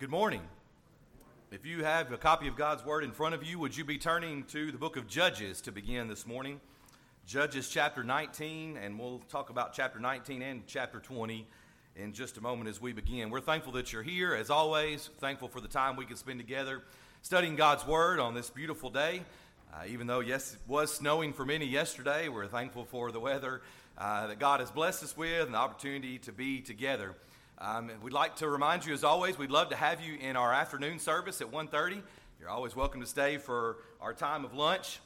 Good morning. If you have a copy of God's Word in front of you, would you be turning to the book of Judges to begin this morning? Judges chapter 19, and we'll talk about chapter 19 and chapter 20 in just a moment as we begin. We're thankful that you're here, as always, thankful for the time we can spend together studying God's Word on this beautiful day. Uh, even though, yes, it was snowing for many yesterday, we're thankful for the weather uh, that God has blessed us with and the opportunity to be together. Um, we'd like to remind you, as always, we'd love to have you in our afternoon service at 1.30. You're always welcome to stay for our time of lunch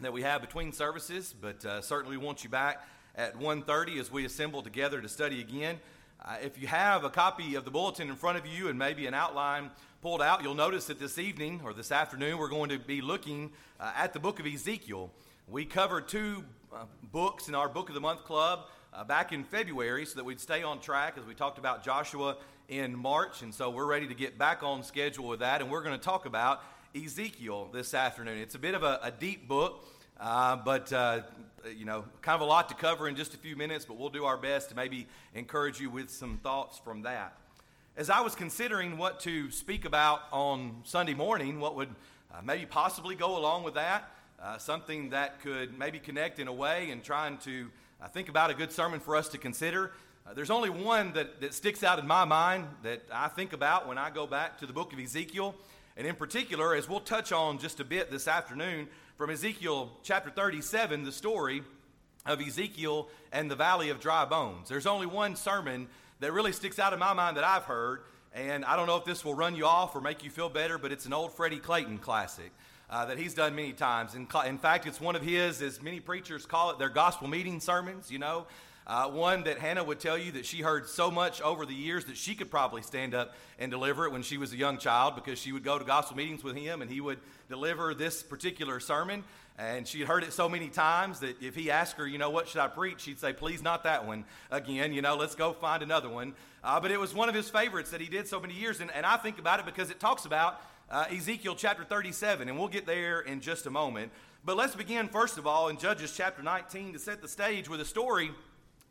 that we have between services, but uh, certainly we want you back at 1.30 as we assemble together to study again. Uh, if you have a copy of the bulletin in front of you and maybe an outline pulled out, you'll notice that this evening or this afternoon we're going to be looking uh, at the book of Ezekiel. We covered two uh, books in our Book of the Month Club uh, back in February so that we'd stay on track as we talked about Joshua in March. And so we're ready to get back on schedule with that. And we're going to talk about Ezekiel this afternoon. It's a bit of a, a deep book, uh, but, uh, you know, kind of a lot to cover in just a few minutes, but we'll do our best to maybe encourage you with some thoughts from that. As I was considering what to speak about on Sunday morning, what would uh, maybe possibly go along with that, uh, something that could maybe connect in a way and trying to I think about a good sermon for us to consider. Uh, there's only one that, that sticks out in my mind that I think about when I go back to the book of Ezekiel. And in particular, as we'll touch on just a bit this afternoon, from Ezekiel chapter 37, the story of Ezekiel and the valley of dry bones. There's only one sermon that really sticks out in my mind that I've heard, and I don't know if this will run you off or make you feel better, but it's an old Freddie Clayton classic uh, that he's done many times. In, in fact, it's one of his, as many preachers call it, their gospel meeting sermons, you know. Uh, one that Hannah would tell you that she heard so much over the years that she could probably stand up and deliver it when she was a young child because she would go to gospel meetings with him and he would deliver this particular sermon. And she had heard it so many times that if he asked her, you know, what should I preach? She'd say, please not that one again. You know, let's go find another one. Uh, but it was one of his favorites that he did so many years. And, and I think about it because it talks about uh, Ezekiel chapter 37, and we'll get there in just a moment. But let's begin, first of all, in Judges chapter 19 to set the stage with a story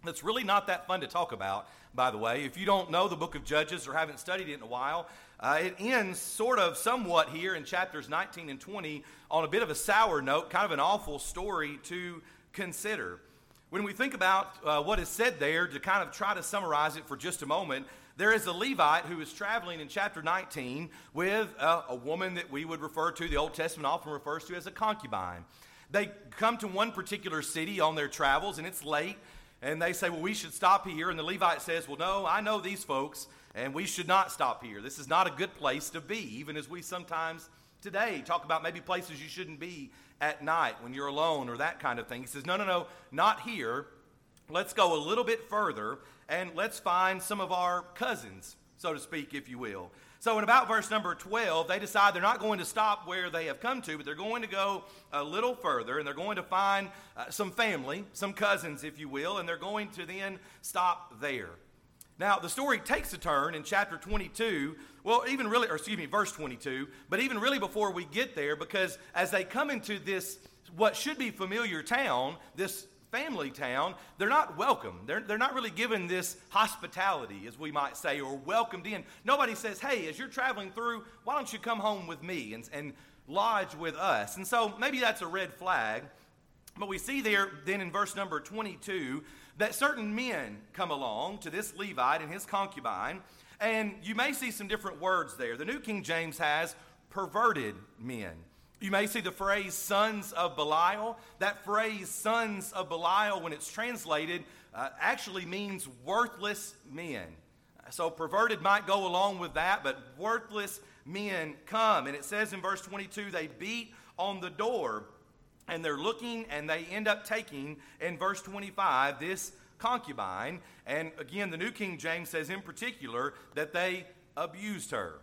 that's really not that fun to talk about, by the way. If you don't know the book of Judges or haven't studied it in a while, uh, it ends sort of somewhat here in chapters 19 and 20 on a bit of a sour note, kind of an awful story to consider. When we think about uh, what is said there, to kind of try to summarize it for just a moment, there is a Levite who is traveling in chapter 19 with a, a woman that we would refer to, the Old Testament often refers to as a concubine. They come to one particular city on their travels, and it's late, and they say, Well, we should stop here. And the Levite says, Well, no, I know these folks, and we should not stop here. This is not a good place to be, even as we sometimes today talk about maybe places you shouldn't be at night when you're alone or that kind of thing. He says, No, no, no, not here. Let's go a little bit further and let's find some of our cousins, so to speak, if you will. So, in about verse number 12, they decide they're not going to stop where they have come to, but they're going to go a little further and they're going to find uh, some family, some cousins, if you will, and they're going to then stop there. Now, the story takes a turn in chapter 22, well, even really, or excuse me, verse 22, but even really before we get there, because as they come into this, what should be familiar town, this family town, they're not welcome. They're, they're not really given this hospitality, as we might say, or welcomed in. Nobody says, hey, as you're traveling through, why don't you come home with me and, and lodge with us? And so maybe that's a red flag. But we see there then in verse number 22 that certain men come along to this Levite and his concubine, and you may see some different words there. The New King James has perverted men. You may see the phrase sons of Belial. That phrase, sons of Belial, when it's translated, uh, actually means worthless men. So perverted might go along with that, but worthless men come. And it says in verse 22 they beat on the door and they're looking and they end up taking, in verse 25, this concubine. And again, the New King James says in particular that they abused her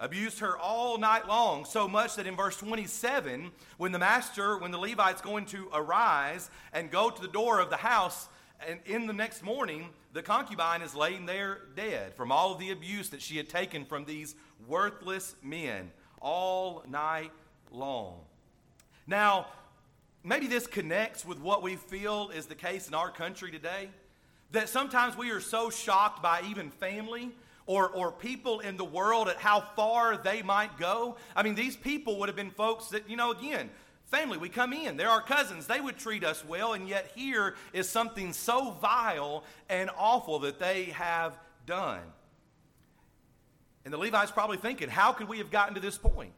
abused her all night long, so much that in verse 27, when the master, when the Levite's going to arise and go to the door of the house, and in the next morning, the concubine is laying there dead from all the abuse that she had taken from these worthless men all night long. Now, maybe this connects with what we feel is the case in our country today. That sometimes we are so shocked by even family or, or people in the world at how far they might go. I mean, these people would have been folks that, you know, again, family, we come in, they're our cousins, they would treat us well, and yet here is something so vile and awful that they have done. And the Levites probably thinking, how could we have gotten to this point?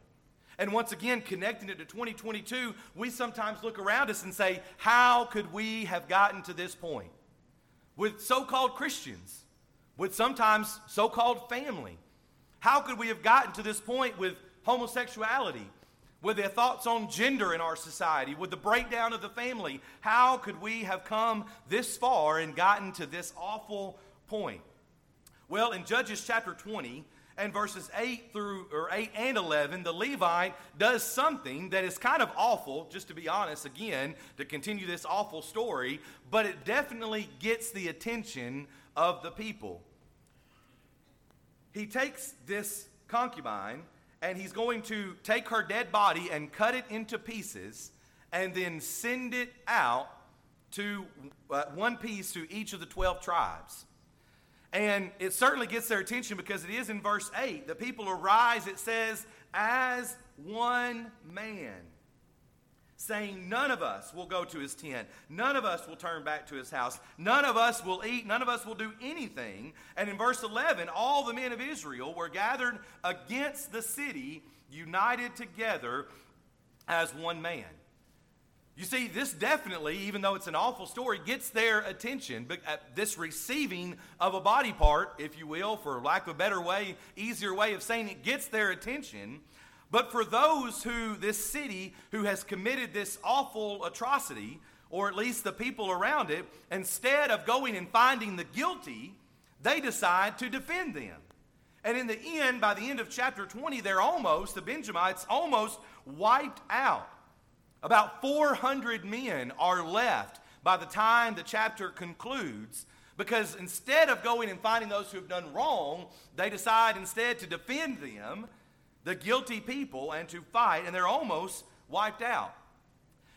And once again, connecting it to 2022, we sometimes look around us and say, how could we have gotten to this point? With so called Christians, with sometimes so called family. How could we have gotten to this point with homosexuality, with their thoughts on gender in our society, with the breakdown of the family? How could we have come this far and gotten to this awful point? Well, in Judges chapter 20, and verses 8 through or 8 and 11 the levite does something that is kind of awful just to be honest again to continue this awful story but it definitely gets the attention of the people he takes this concubine and he's going to take her dead body and cut it into pieces and then send it out to uh, one piece to each of the 12 tribes and it certainly gets their attention because it is in verse 8. The people arise, it says, as one man, saying, None of us will go to his tent. None of us will turn back to his house. None of us will eat. None of us will do anything. And in verse 11, all the men of Israel were gathered against the city, united together as one man. You see, this definitely, even though it's an awful story, gets their attention. But uh, this receiving of a body part, if you will, for lack of a better way, easier way of saying it, gets their attention. But for those who, this city who has committed this awful atrocity, or at least the people around it, instead of going and finding the guilty, they decide to defend them. And in the end, by the end of chapter 20, they're almost, the Benjamites almost wiped out. About 400 men are left by the time the chapter concludes because instead of going and finding those who have done wrong, they decide instead to defend them, the guilty people, and to fight, and they're almost wiped out.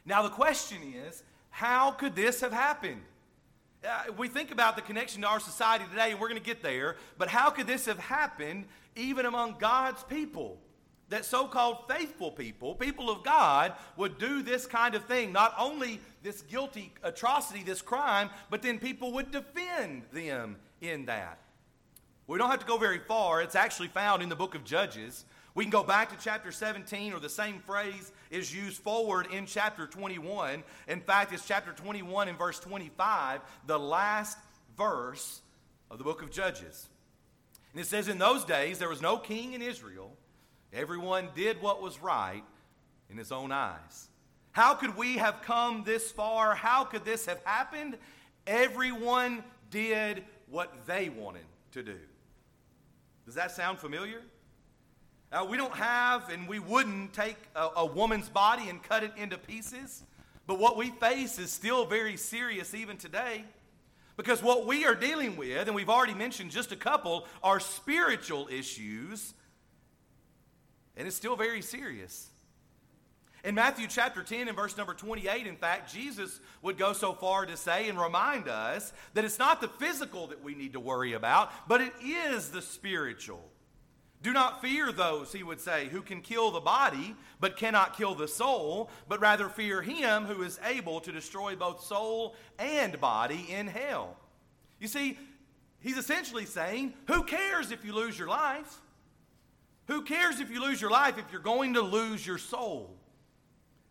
Now, the question is how could this have happened? Uh, we think about the connection to our society today, and we're going to get there, but how could this have happened even among God's people? that so called faithful people, people of God, would do this kind of thing. Not only this guilty atrocity, this crime, but then people would defend them in that. We don't have to go very far. It's actually found in the book of Judges. We can go back to chapter 17, or the same phrase is used forward in chapter 21. In fact, it's chapter 21 and verse 25, the last verse of the book of Judges. And it says, In those days there was no king in Israel Everyone did what was right in his own eyes. How could we have come this far? How could this have happened? Everyone did what they wanted to do. Does that sound familiar? Uh, we don't have and we wouldn't take a, a woman's body and cut it into pieces. But what we face is still very serious even today. Because what we are dealing with, and we've already mentioned just a couple, are spiritual issues and it's still very serious. In Matthew chapter 10 and verse number 28, in fact, Jesus would go so far to say and remind us that it's not the physical that we need to worry about, but it is the spiritual. Do not fear those, he would say, who can kill the body, but cannot kill the soul, but rather fear him who is able to destroy both soul and body in hell. You see, he's essentially saying, Who cares if you lose your life? Who cares if you lose your life if you're going to lose your soul?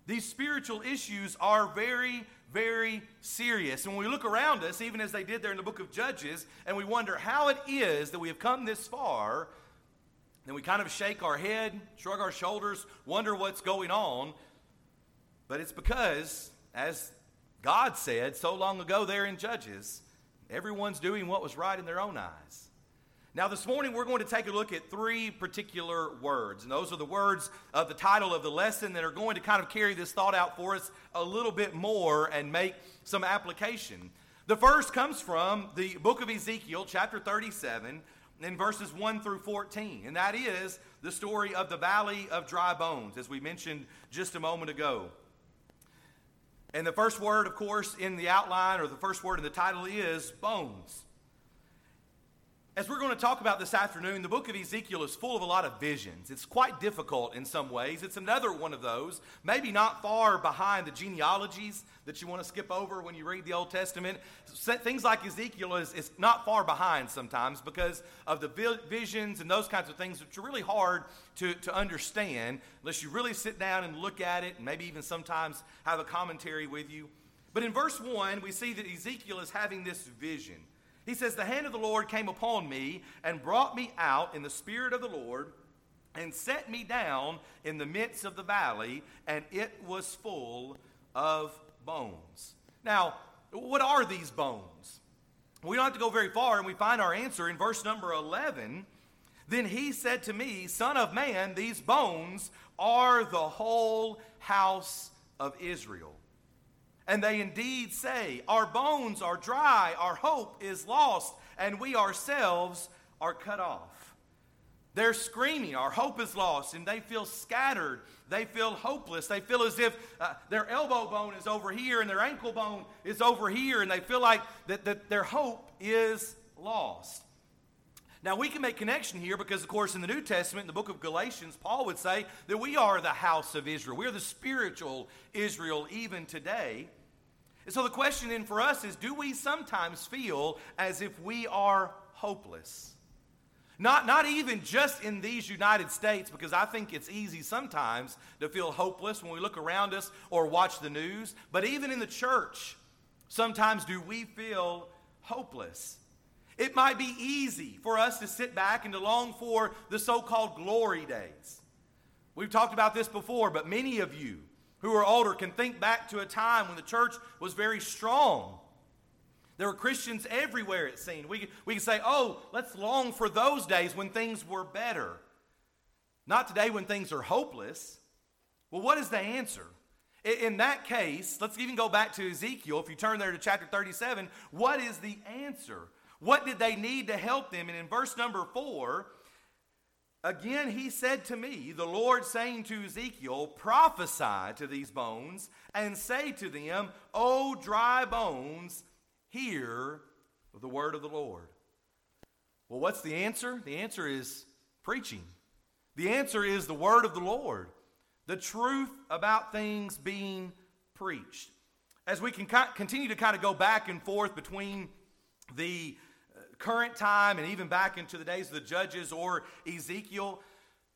These spiritual issues are very, very serious. And when we look around us, even as they did there in the book of Judges, and we wonder how it is that we have come this far, then we kind of shake our head, shrug our shoulders, wonder what's going on. But it's because, as God said so long ago there in Judges, everyone's doing what was right in their own eyes. Now, this morning we're going to take a look at three particular words. And those are the words of the title of the lesson that are going to kind of carry this thought out for us a little bit more and make some application. The first comes from the book of Ezekiel, chapter 37, in verses 1 through 14. And that is the story of the valley of dry bones, as we mentioned just a moment ago. And the first word, of course, in the outline or the first word in the title is bones. As we're going to talk about this afternoon, the book of Ezekiel is full of a lot of visions. It's quite difficult in some ways. It's another one of those, maybe not far behind the genealogies that you want to skip over when you read the Old Testament. Things like Ezekiel is, is not far behind sometimes because of the visions and those kinds of things, which are really hard to, to understand unless you really sit down and look at it and maybe even sometimes have a commentary with you. But in verse 1, we see that Ezekiel is having this vision. He says, The hand of the Lord came upon me and brought me out in the spirit of the Lord and set me down in the midst of the valley, and it was full of bones. Now, what are these bones? We don't have to go very far, and we find our answer in verse number 11. Then he said to me, Son of man, these bones are the whole house of Israel. And they indeed say, Our bones are dry, our hope is lost, and we ourselves are cut off. They're screaming, Our hope is lost, and they feel scattered. They feel hopeless. They feel as if uh, their elbow bone is over here and their ankle bone is over here, and they feel like that, that their hope is lost. Now, we can make connection here because, of course, in the New Testament, in the book of Galatians, Paul would say that we are the house of Israel. We're the spiritual Israel even today. And so the question then for us is do we sometimes feel as if we are hopeless? Not, not even just in these United States, because I think it's easy sometimes to feel hopeless when we look around us or watch the news, but even in the church, sometimes do we feel hopeless? It might be easy for us to sit back and to long for the so called glory days. We've talked about this before, but many of you who are older can think back to a time when the church was very strong. There were Christians everywhere, it seemed. We, we can say, oh, let's long for those days when things were better. Not today when things are hopeless. Well, what is the answer? In that case, let's even go back to Ezekiel. If you turn there to chapter 37, what is the answer? What did they need to help them? And in verse number 4, Again, he said to me, the Lord saying to Ezekiel, prophesy to these bones and say to them, O dry bones, hear the word of the Lord. Well, what's the answer? The answer is preaching. The answer is the word of the Lord, the truth about things being preached. As we can continue to kind of go back and forth between the current time and even back into the days of the judges or Ezekiel.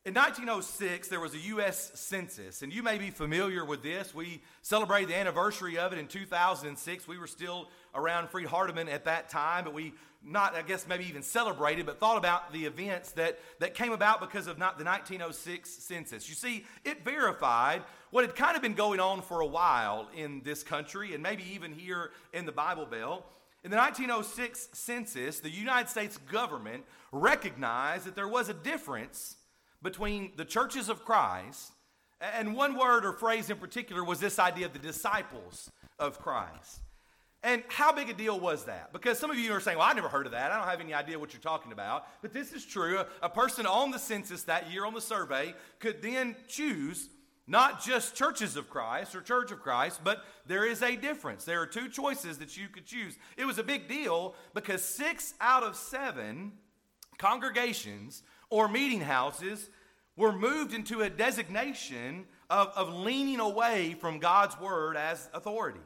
In 1906, there was a U.S. Census, and you may be familiar with this. We celebrated the anniversary of it in 2006. We were still around Freed Hardeman at that time, but we not, I guess, maybe even celebrated, but thought about the events that, that came about because of not the 1906 census. You see, it verified what had kind of been going on for a while in this country and maybe even here in the Bible Belt. In the 1906 census, the United States government recognized that there was a difference between the churches of Christ, and one word or phrase in particular was this idea of the disciples of Christ. And how big a deal was that? Because some of you are saying, well, I never heard of that. I don't have any idea what you're talking about. But this is true. A, person on the census that year on the survey could then choose not just churches of Christ or Church of Christ, but there is a difference. There are two choices that you could choose. It was a big deal because six out of seven congregations or meeting houses were moved into a designation of, of leaning away from God's word as authority.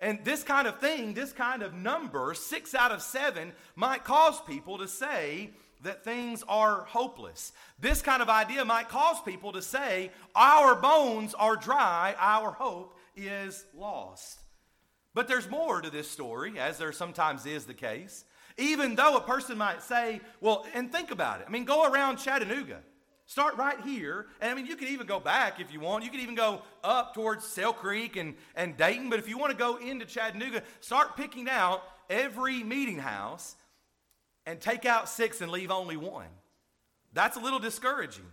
And this kind of thing, this kind of number, six out of seven, might cause people to say, that things are hopeless. This kind of idea might cause people to say, Our bones are dry, our hope is lost. But there's more to this story, as there sometimes is the case. Even though a person might say, Well, and think about it. I mean, go around Chattanooga. Start right here. And I mean, you can even go back if you want. You can even go up towards Sale Creek and, and Dayton. But if you want to go into Chattanooga, start picking out every meeting house and take out six and leave only one. That's a little discouraging.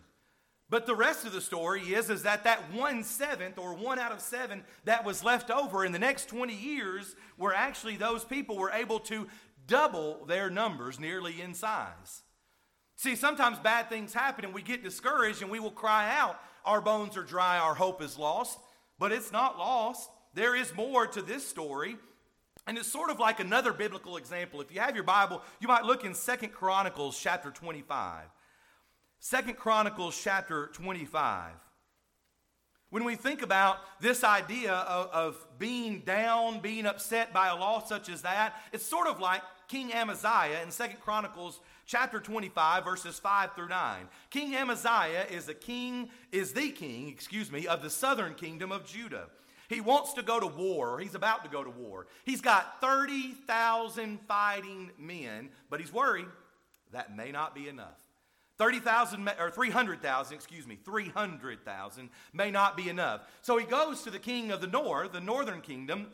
But the rest of the story is, is that that one seventh or one out of seven that was left over in the next 20 years were actually those people were able to double their numbers nearly in size. See, sometimes bad things happen and we get discouraged and we will cry out, Our bones are dry, our hope is lost. But it's not lost. There is more to this story. And it's sort of like another biblical example. If you have your Bible, you might look in Second Chronicles chapter 25. Second Chronicles chapter 25. When we think about this idea of, of, being down, being upset by a law such as that, it's sort of like King Amaziah in Second Chronicles chapter 25 verses 5 through 9. King Amaziah is a king is the king, excuse me, of the southern kingdom of Judah. He wants to go to war, or he's about to go to war. He's got 30,000 fighting men, but he's worried that may not be enough. 30,000 or 300,000, excuse me, 300,000 may not be enough. So he goes to the king of the north, the northern kingdom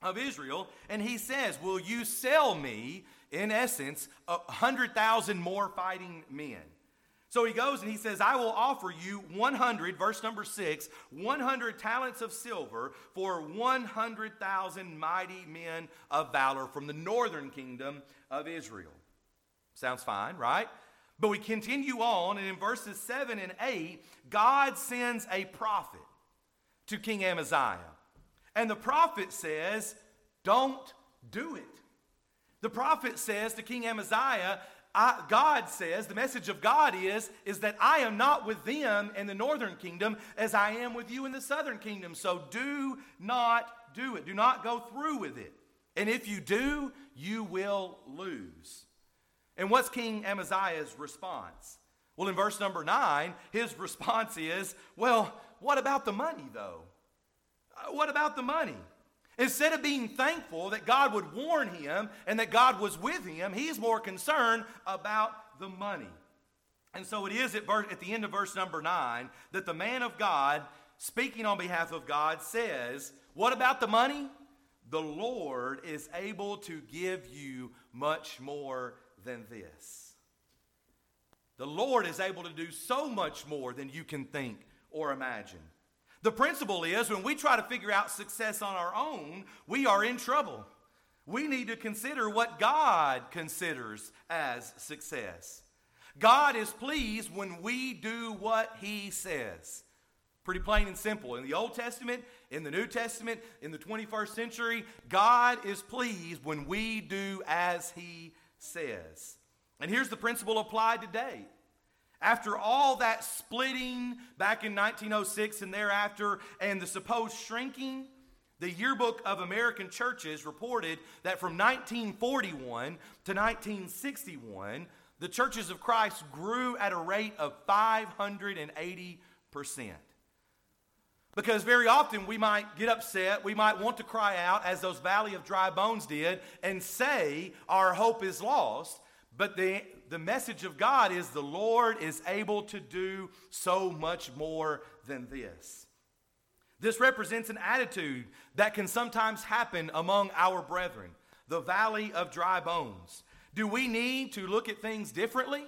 of Israel, and he says, Will you sell me, in essence, a 100,000 more fighting men? So he goes and he says, I will offer you 100, verse number 6, 100 talents of silver for 100,000 mighty men of valor from the northern kingdom of Israel. Sounds fine, right? But we continue on, and in verses 7 and 8, God sends a prophet to King Amaziah. And the prophet says, Don't do it. The prophet says to King Amaziah, I, God says, the message of God is, is that I am not with them in the northern kingdom as I am with you in the southern kingdom. So do not do it. Do not go through with it. And if you do, you will lose. And what's King Amaziah's response? Well, in verse number nine, his response is, Well, what about the money, though? Uh, what about the money? Instead of being thankful that God would warn him and that God was with him, he's more concerned about the money. And so it is at, verse, at the end of verse number nine that the man of God, speaking on behalf of God, says, What about the money? The Lord is able to give you much more than this. The Lord is able to do so much more than you can think or imagine. The principle is when we try to figure out success on our own, we are in trouble. We need to consider what God considers as success. God is pleased when we do what He says. Pretty plain and simple. In the Old Testament, in the New Testament, in the 21st century, God is pleased when we do as He says. And here's the principle applied today. After all that splitting back in 1906 and thereafter, and the supposed shrinking, the Yearbook of American Churches reported that from 1941 to 1961, the churches of Christ grew at a rate of 580%. Because very often we might get upset, we might want to cry out, as those Valley of Dry Bones did, and say our hope is lost. But the, the message of God is the Lord is able to do so much more than this. This represents an attitude that can sometimes happen among our brethren, the valley of dry bones. Do we need to look at things differently?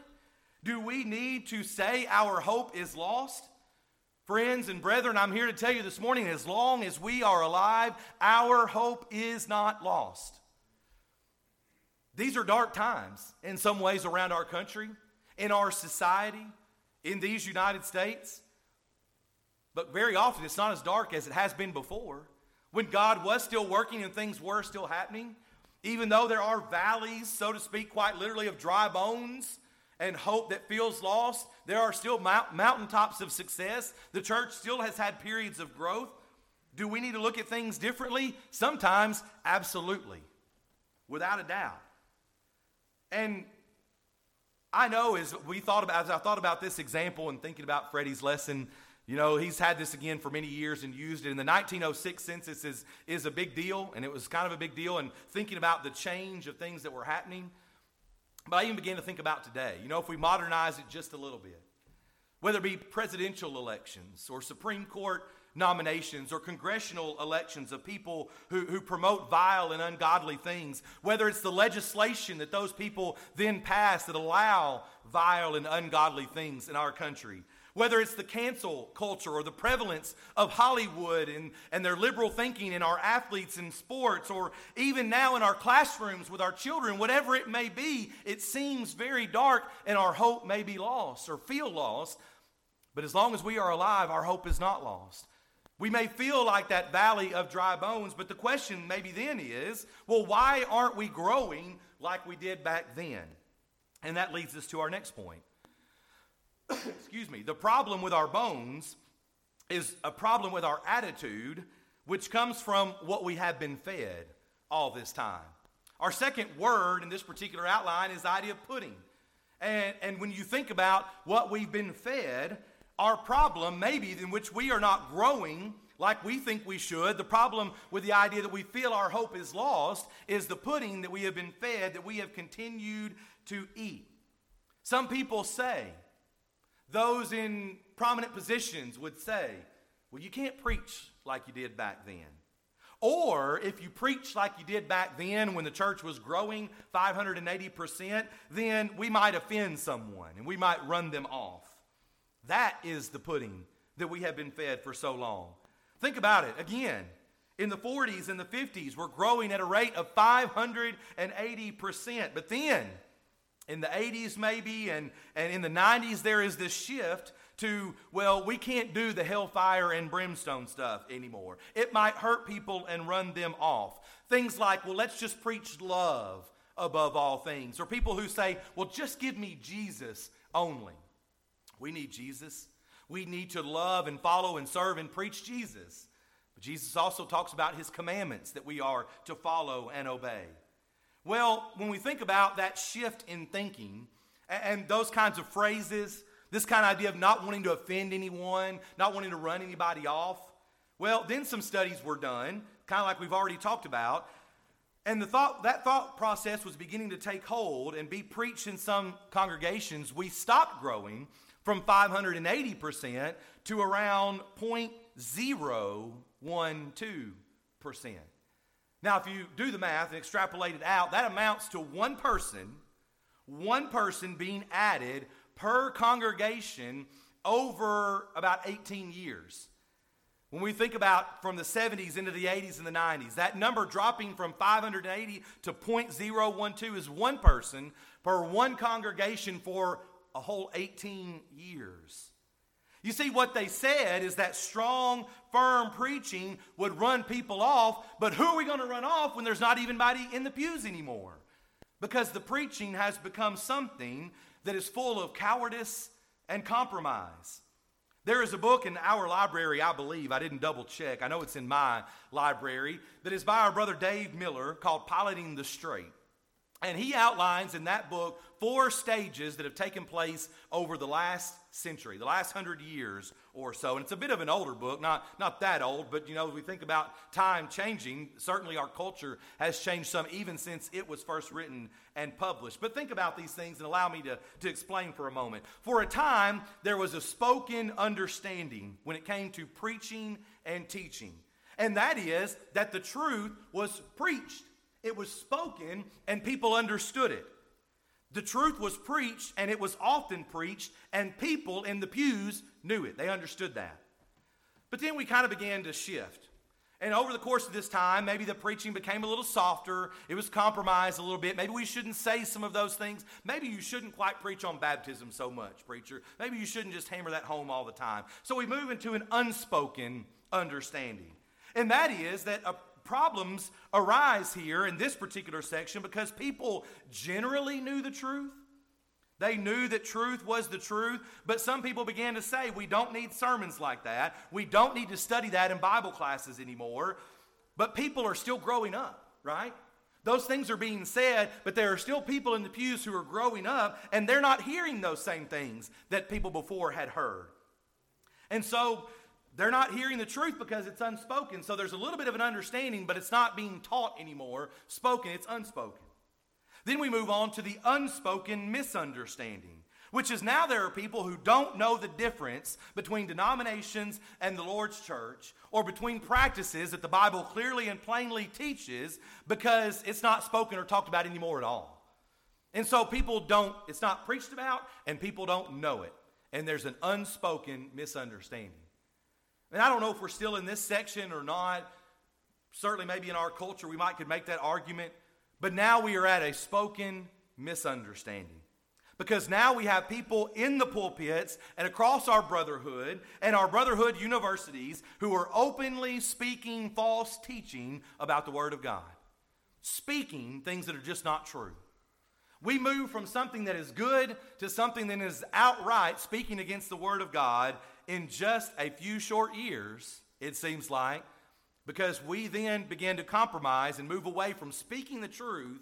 Do we need to say our hope is lost? Friends and brethren, I'm here to tell you this morning as long as we are alive, our hope is not lost. These are dark times in some ways around our country, in our society, in these United States. But very often it's not as dark as it has been before. When God was still working and things were still happening, even though there are valleys, so to speak, quite literally, of dry bones and hope that feels lost. There are still mount- mountaintops of success. The church still has had periods of growth. Do we need to look at things differently? Sometimes, absolutely, without a doubt. And I know as we thought about, as I thought about this example and thinking about Freddie's lesson, you know, he's had this again for many years and used it. And the 1906 census is, is a big deal, and it was kind of a big deal. And thinking about the change of things that were happening, but I even began to think about today. You know, if we modernize it just a little bit, whether it be presidential elections or Supreme Court nominations or congressional elections of people who, who promote vile and ungodly things, whether it's the legislation that those people then pass that allow vile and ungodly things in our country, whether it's the cancel culture or the prevalence of Hollywood and, and their liberal thinking in our athletes in sports, or even now in our classrooms with our children, whatever it may be, it seems very dark and our hope may be lost or feel lost. But as long as we are alive, our hope is not lost. We may feel like that valley of dry bones, but the question maybe then is well, why aren't we growing like we did back then? And that leads us to our next point. Excuse me. The problem with our bones is a problem with our attitude, which comes from what we have been fed all this time. Our second word in this particular outline is the idea of pudding. And, and when you think about what we've been fed, our problem, maybe, in which we are not growing like we think we should, the problem with the idea that we feel our hope is lost, is the pudding that we have been fed, that we have continued to eat. Some people say, those in prominent positions would say, well, you can't preach like you did back then. Or if you preach like you did back then when the church was growing 580%, then we might offend someone and we might run them off. That is the pudding that we have been fed for so long. Think about it again. In the 40s and the 50s, we're growing at a rate of 580%. But then, in the 80s maybe, and, and in the 90s, there is this shift to, well, we can't do the hellfire and brimstone stuff anymore. It might hurt people and run them off. Things like, well, let's just preach love above all things. Or people who say, well, just give me Jesus only. We need Jesus. We need to love and follow and serve and preach Jesus. But Jesus also talks about his commandments that we are to follow and obey. Well, when we think about that shift in thinking and those kinds of phrases, this kind of idea of not wanting to offend anyone, not wanting to run anybody off, well, then some studies were done, kind of like we've already talked about, and the thought, that thought process was beginning to take hold and be preached in some congregations. We stopped growing from 580% to around 0.012%. Now, if you do the math and extrapolate it out, that amounts to one person, one person being added per congregation over about 18 years. When we think about from the 70s into the 80s and the 90s, that number dropping from 580 to 0.012 is one person per one congregation for a whole 18 years. You see, what they said is that strong, firm preaching would run people off, but who are we going to run off when there's not even anybody in the pews anymore? Because the preaching has become something that is full of cowardice and compromise. There is a book in our library, I believe, I didn't double check, I know it's in my library, that is by our brother Dave Miller called Piloting the Strait. And he outlines in that book four stages that have taken place over the last century, the last hundred years or so. And it's a bit of an older book, not, not that old, but you know, as we think about time changing, certainly our culture has changed some even since it was first written and published. But think about these things and allow me to, to explain for a moment. For a time, there was a spoken understanding when it came to preaching and teaching. And that is that the truth was preached it was spoken and people understood it. The truth was preached and it was often preached, and people in the pews knew it. They understood that. But then we kind of began to shift. And over the course of this time, maybe the preaching became a little softer. It was compromised a little bit. Maybe we shouldn't say some of those things. Maybe you shouldn't quite preach on baptism so much, preacher. Maybe you shouldn't just hammer that home all the time. So we move into an unspoken understanding. And that is that a problems arise here in this particular section because people generally knew the truth. They knew that truth was the truth, but some people began to say, we don't need sermons like that. We don't need to study that in Bible classes anymore. But people are still growing up, right? Those things are being said, but there are still people in the pews who are growing up, and they're not hearing those same things that people before had heard. And so they're not hearing the truth because it's unspoken. So there's a little bit of an understanding, but it's not being taught anymore. Spoken, it's unspoken. Then we move on to the unspoken misunderstanding, which is now there are people who don't know the difference between denominations and the Lord's church, or between practices that the Bible clearly and plainly teaches because it's not spoken or talked about anymore at all. And so people don't, it's not preached about, and people don't know it. And there's an unspoken misunderstanding. And I don't know if we're still in this section or not. Certainly, maybe in our culture, we might could make that argument. But now we are at a spoken misunderstanding. Because now we have people in the pulpits and across our brotherhood and our brotherhood universities who are openly speaking false teaching about the Word of God, speaking things that are just not true. We move from something that is good to something that is outright speaking against the Word of God in just a few short years, it seems like, because we then begin to compromise and move away from speaking the truth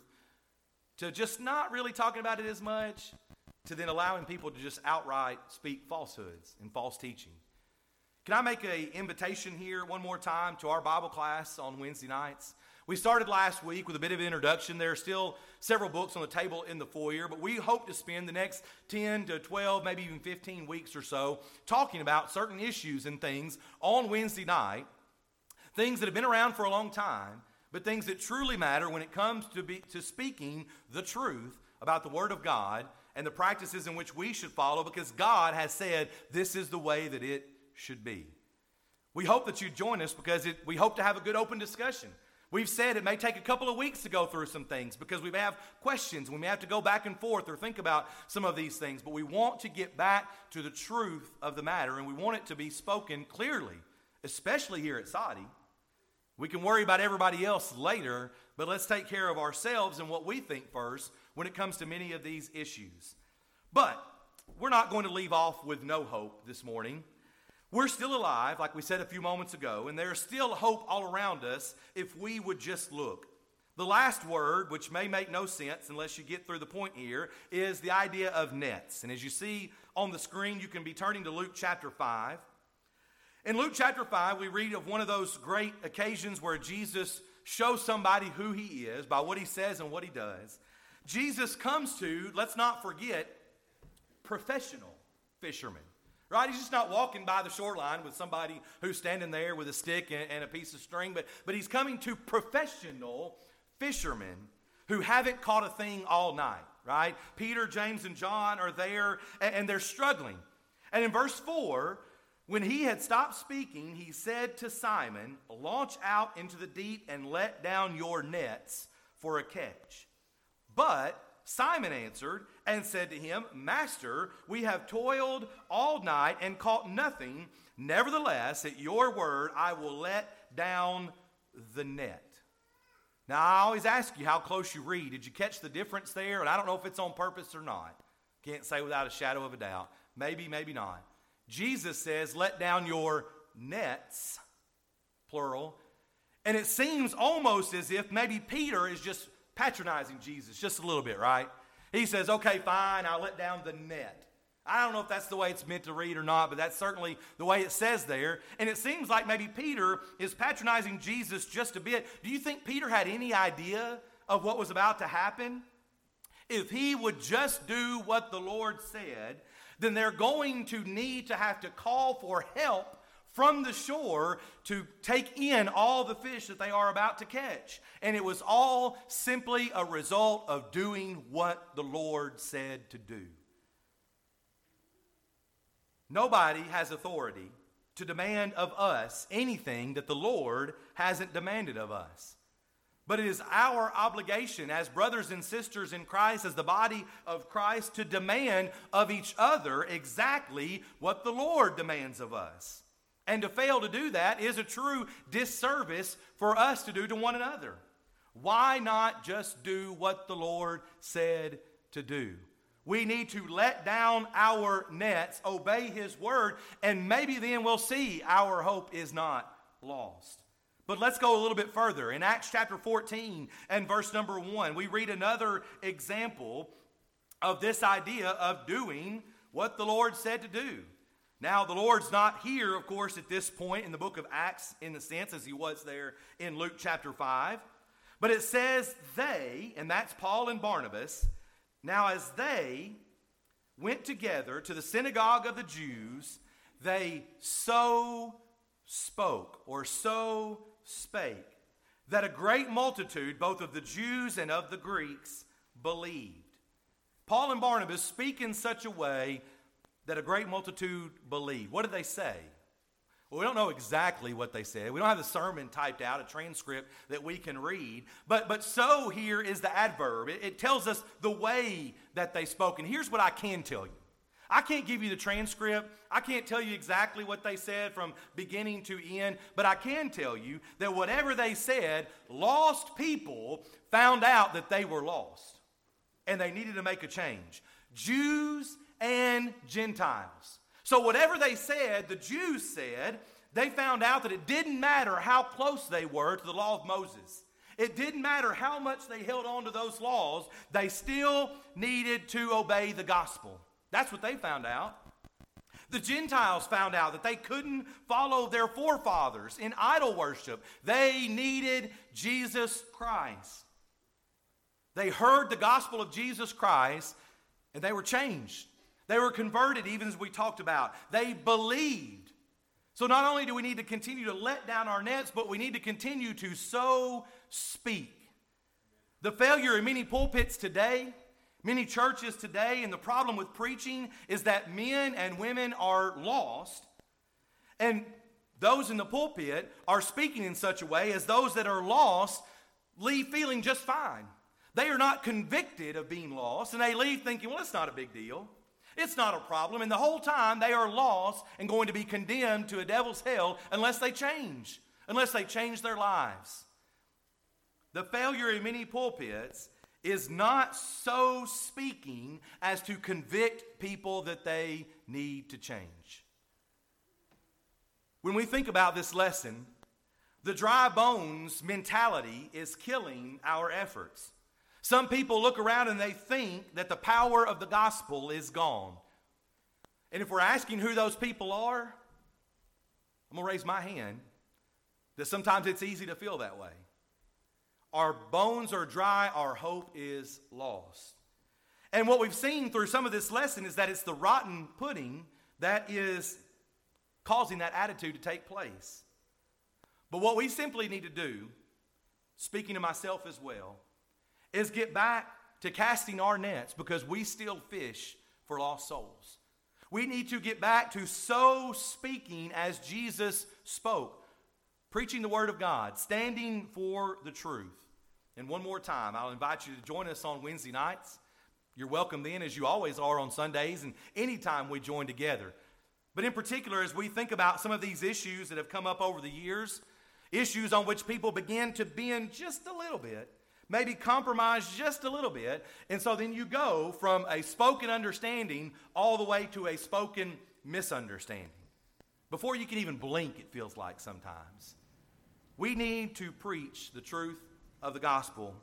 to just not really talking about it as much to then allowing people to just outright speak falsehoods and false teaching. Can I make an invitation here one more time to our Bible class on Wednesday nights? We started last week with a bit of introduction. There are still several books on the table in the foyer, but we hope to spend the next 10 to 12, maybe even 15 weeks or so talking about certain issues and things on Wednesday night, things that have been around for a long time, but things that truly matter when it comes to, be, to speaking the truth about the Word of God and the practices in which we should follow because God has said this is the way that it should be. We hope that you join us because it, we hope to have a good open discussion. We've said it may take a couple of weeks to go through some things because we have questions. We may have to go back and forth or think about some of these things. But we want to get back to the truth of the matter and we want it to be spoken clearly, especially here at Soddy. We can worry about everybody else later, but let's take care of ourselves and what we think first when it comes to many of these issues. But we're not going to leave off with no hope this morning. We're still alive, like we said a few moments ago, and there's still hope all around us if we would just look. The last word, which may make no sense unless you get through the point here, is the idea of nets. And as you see on the screen, you can be turning to Luke chapter 5. In Luke chapter 5, we read of one of those great occasions where Jesus shows somebody who he is by what he says and what he does. Jesus comes to, let's not forget, professional fishermen. Right? He's just not walking by the shoreline with somebody who's standing there with a stick and, and a piece of string, but, but he's coming to professional fishermen who haven't caught a thing all night, right? Peter, James, and John are there and, and they're struggling. And in verse 4, when he had stopped speaking, he said to Simon, Launch out into the deep and let down your nets for a catch. But Simon answered and said to him, Master, we have toiled all night and caught nothing. Nevertheless, at your word, I will let down the net. Now, I always ask you how close you read. Did you catch the difference there? And I don't know if it's on purpose or not. Can't say without a shadow of a doubt. Maybe, maybe not. Jesus says, Let down your nets, plural. And it seems almost as if maybe Peter is just patronizing Jesus just a little bit, right? He says, okay, fine, I'll let down the net. I don't know if that's the way it's meant to read or not, but that's certainly the way it says there. And it seems like maybe Peter is patronizing Jesus just a bit. Do you think Peter had any idea of what was about to happen? If he would just do what the Lord said, then they're going to need to have to call for help from the shore to take in all the fish that they are about to catch. And it was all simply a result of doing what the Lord said to do. Nobody has authority to demand of us anything that the Lord hasn't demanded of us. But it is our obligation as brothers and sisters in Christ, as the body of Christ, to demand of each other exactly what the Lord demands of us. And to fail to do that is a true disservice for us to do to one another. Why not just do what the Lord said to do? We need to let down our nets, obey His word, and maybe then we'll see our hope is not lost. But let's go a little bit further. In Acts chapter 14 and verse number 1, we read another example of this idea of doing what the Lord said to do. Now, the Lord's not here, of course, at this point in the book of Acts, in the sense as he was there in Luke chapter 5. But it says they, and that's Paul and Barnabas, now as they went together to the synagogue of the Jews, they so spoke or so spake that a great multitude, both of the Jews and of the Greeks, believed. Paul and Barnabas speak in such a way that a great multitude believed. What did they say? Well, we don't know exactly what they said. We don't have the sermon typed out, a transcript that we can read. But, but so here is the adverb. It, it tells us the way that they spoke. And here's what I can tell you I can't give you the transcript. I can't tell you exactly what they said from beginning to end, but I can tell you that whatever they said, lost people found out that they were lost and they needed to make a change. Jews and Gentiles. So, whatever they said, the Jews said, they found out that it didn't matter how close they were to the law of Moses. It didn't matter how much they held on to those laws, they still needed to obey the gospel. That's what they found out. The Gentiles found out that they couldn't follow their forefathers in idol worship. They needed Jesus Christ. They heard the gospel of Jesus Christ and they were changed. They were converted, even as we talked about. They believed. So not only do we need to continue to let down our nets, but we need to continue to so speak. The failure in many pulpits today Many churches today, and the problem with preaching is that men and women are lost, and those in the pulpit are speaking in such a way as those that are lost leave feeling just fine. They are not convicted of being lost, and they leave thinking, well, it's not a big deal. It's not a problem. And the whole time they are lost and going to be condemned to a devil's hell unless they change, unless they change their lives. The failure in many pulpits is not so speaking as to convict people that they need to change. When we think about this lesson, the dry bones mentality is killing our efforts. Some people look around and they think that the power of the gospel is gone. And if we're asking who those people are, I'm going to raise my hand that sometimes it's easy to feel that way. Our bones are dry, our hope is lost. And what we've seen through some of this lesson is that it's the rotten pudding that is causing that attitude to take place. But what we simply need to do, speaking to myself as well, is get back to casting our nets because we still fish for lost souls. We need to get back to so speaking as Jesus spoke preaching the Word of God, standing for the truth. And one more time, I'll invite you to join us on Wednesday nights. You're welcome then, as you always are on Sundays and anytime we join together. But in particular, as we think about some of these issues that have come up over the years, issues on which people begin to bend just a little bit, maybe compromise just a little bit, and so then you go from a spoken understanding all the way to a spoken misunderstanding. Before you can even blink, it feels like sometimes. We need to preach the truth of the gospel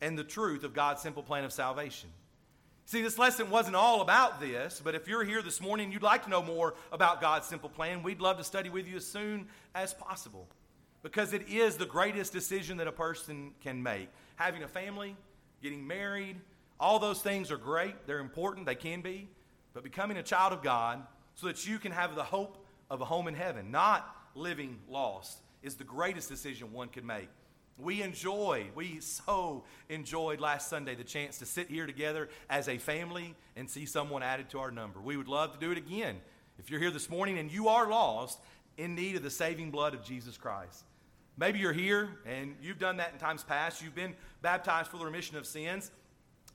and the truth of God's simple plan of salvation. See, this lesson wasn't all about this, but if you're here this morning and you'd like to know more about God's simple plan, we'd love to study with you as soon as possible because it is the greatest decision that a person can make. Having a family, getting married, all those things are great. They're important, they can be. But becoming a child of God so that you can have the hope of a home in heaven, not living lost, is the greatest decision one could make. We enjoyed, we so enjoyed last Sunday the chance to sit here together as a family and see someone added to our number. We would love to do it again. If you're here this morning and you are lost in need of the saving blood of Jesus Christ, maybe you're here and you've done that in times past. You've been baptized for the remission of sins.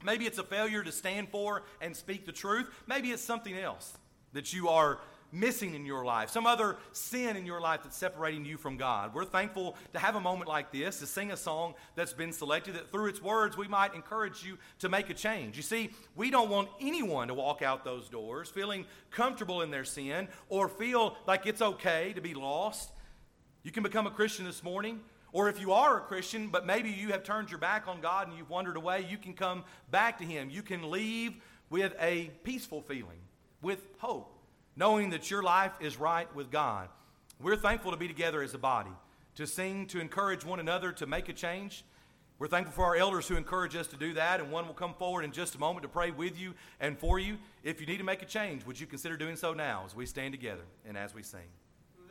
Maybe it's a failure to stand for and speak the truth. Maybe it's something else that you are missing in your life, some other sin in your life that's separating you from God. We're thankful to have a moment like this, to sing a song that's been selected, that through its words we might encourage you to make a change. You see, we don't want anyone to walk out those doors feeling comfortable in their sin or feel like it's okay to be lost. You can become a Christian this morning. Or if you are a Christian, but maybe you have turned your back on God and you've wandered away, you can come back to Him. You can leave with a peaceful feeling, with hope knowing that your life is right with God. We're thankful to be together as a body, to sing, to encourage one another to make a change. We're thankful for our elders who encourage us to do that, and one will come forward in just a moment to pray with you and for you. If you need to make a change, would you consider doing so now as we stand together and as we sing?